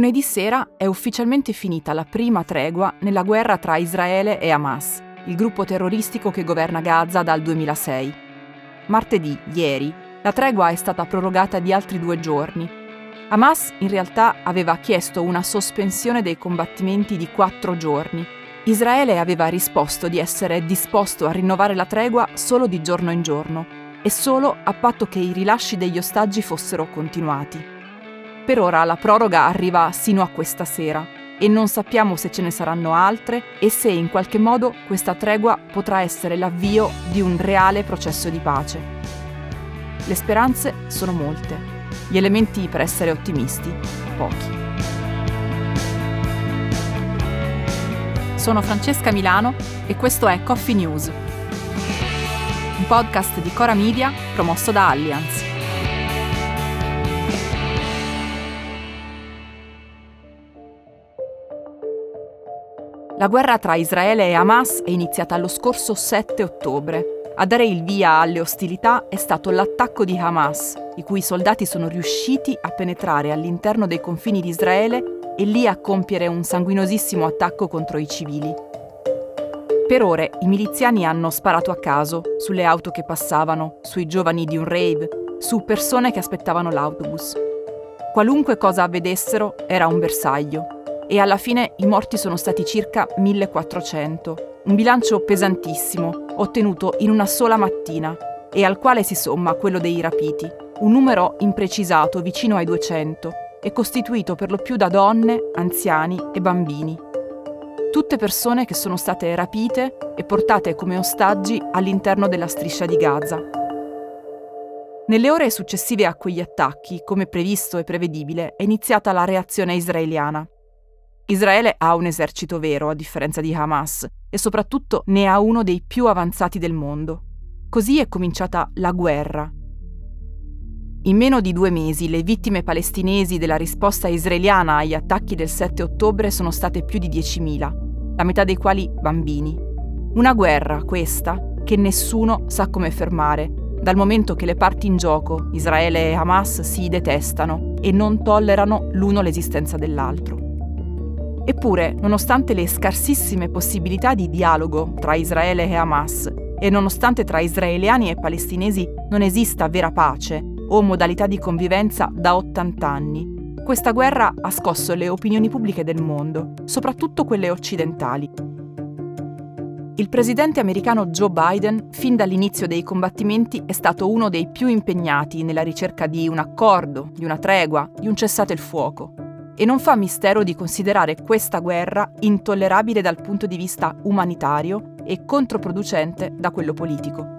Lunedì sera è ufficialmente finita la prima tregua nella guerra tra Israele e Hamas, il gruppo terroristico che governa Gaza dal 2006. Martedì, ieri, la tregua è stata prorogata di altri due giorni. Hamas in realtà aveva chiesto una sospensione dei combattimenti di quattro giorni. Israele aveva risposto di essere disposto a rinnovare la tregua solo di giorno in giorno e solo a patto che i rilasci degli ostaggi fossero continuati. Per ora la proroga arriva sino a questa sera e non sappiamo se ce ne saranno altre e se in qualche modo questa tregua potrà essere l'avvio di un reale processo di pace. Le speranze sono molte, gli elementi per essere ottimisti pochi. Sono Francesca Milano e questo è Coffee News, un podcast di Cora Media promosso da Allianz. La guerra tra Israele e Hamas è iniziata lo scorso 7 ottobre. A dare il via alle ostilità è stato l'attacco di Hamas, i cui soldati sono riusciti a penetrare all'interno dei confini di Israele e lì a compiere un sanguinosissimo attacco contro i civili. Per ore i miliziani hanno sparato a caso sulle auto che passavano, sui giovani di un rave, su persone che aspettavano l'autobus. Qualunque cosa avvedessero era un bersaglio e alla fine i morti sono stati circa 1400, un bilancio pesantissimo, ottenuto in una sola mattina, e al quale si somma quello dei rapiti, un numero imprecisato vicino ai 200 e costituito per lo più da donne, anziani e bambini. Tutte persone che sono state rapite e portate come ostaggi all'interno della striscia di Gaza. Nelle ore successive a quegli attacchi, come previsto e prevedibile, è iniziata la reazione israeliana. Israele ha un esercito vero, a differenza di Hamas, e soprattutto ne ha uno dei più avanzati del mondo. Così è cominciata la guerra. In meno di due mesi le vittime palestinesi della risposta israeliana agli attacchi del 7 ottobre sono state più di 10.000, la metà dei quali bambini. Una guerra, questa, che nessuno sa come fermare, dal momento che le parti in gioco, Israele e Hamas, si detestano e non tollerano l'uno l'esistenza dell'altro. Eppure, nonostante le scarsissime possibilità di dialogo tra Israele e Hamas, e nonostante tra israeliani e palestinesi non esista vera pace o modalità di convivenza da 80 anni, questa guerra ha scosso le opinioni pubbliche del mondo, soprattutto quelle occidentali. Il presidente americano Joe Biden, fin dall'inizio dei combattimenti, è stato uno dei più impegnati nella ricerca di un accordo, di una tregua, di un cessate il fuoco e non fa mistero di considerare questa guerra intollerabile dal punto di vista umanitario e controproducente da quello politico.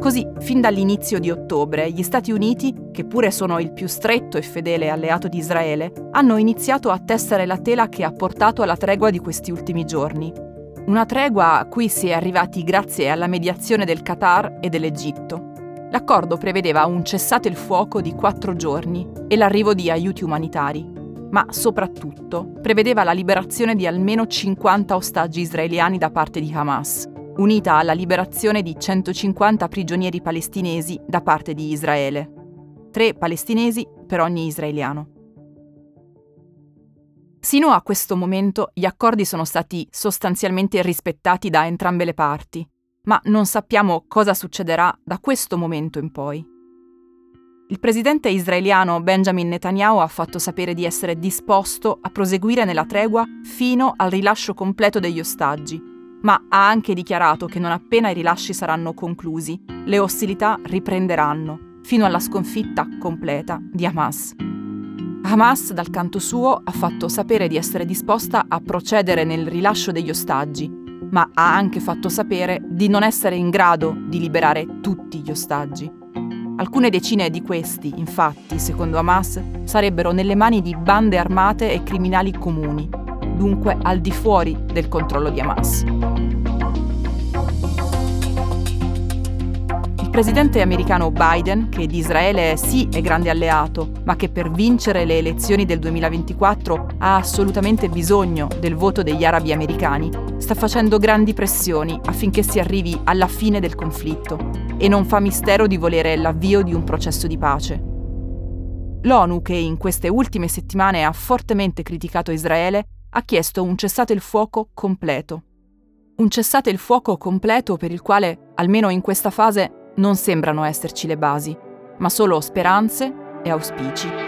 Così, fin dall'inizio di ottobre, gli Stati Uniti, che pure sono il più stretto e fedele alleato di Israele, hanno iniziato a tessere la tela che ha portato alla tregua di questi ultimi giorni. Una tregua a cui si è arrivati grazie alla mediazione del Qatar e dell'Egitto. L'accordo prevedeva un cessate il fuoco di quattro giorni e l'arrivo di aiuti umanitari, ma soprattutto prevedeva la liberazione di almeno 50 ostaggi israeliani da parte di Hamas, unita alla liberazione di 150 prigionieri palestinesi da parte di Israele. Tre palestinesi per ogni israeliano. Sino a questo momento gli accordi sono stati sostanzialmente rispettati da entrambe le parti, ma non sappiamo cosa succederà da questo momento in poi. Il presidente israeliano Benjamin Netanyahu ha fatto sapere di essere disposto a proseguire nella tregua fino al rilascio completo degli ostaggi, ma ha anche dichiarato che non appena i rilasci saranno conclusi, le ostilità riprenderanno fino alla sconfitta completa di Hamas. Hamas, dal canto suo, ha fatto sapere di essere disposta a procedere nel rilascio degli ostaggi, ma ha anche fatto sapere di non essere in grado di liberare tutti gli ostaggi. Alcune decine di questi, infatti, secondo Hamas, sarebbero nelle mani di bande armate e criminali comuni, dunque al di fuori del controllo di Hamas. presidente americano Biden, che di Israele sì è grande alleato, ma che per vincere le elezioni del 2024 ha assolutamente bisogno del voto degli arabi americani, sta facendo grandi pressioni affinché si arrivi alla fine del conflitto e non fa mistero di volere l'avvio di un processo di pace. L'ONU, che in queste ultime settimane ha fortemente criticato Israele, ha chiesto un cessate il fuoco completo. Un cessate il fuoco completo per il quale, almeno in questa fase, non sembrano esserci le basi, ma solo speranze e auspici.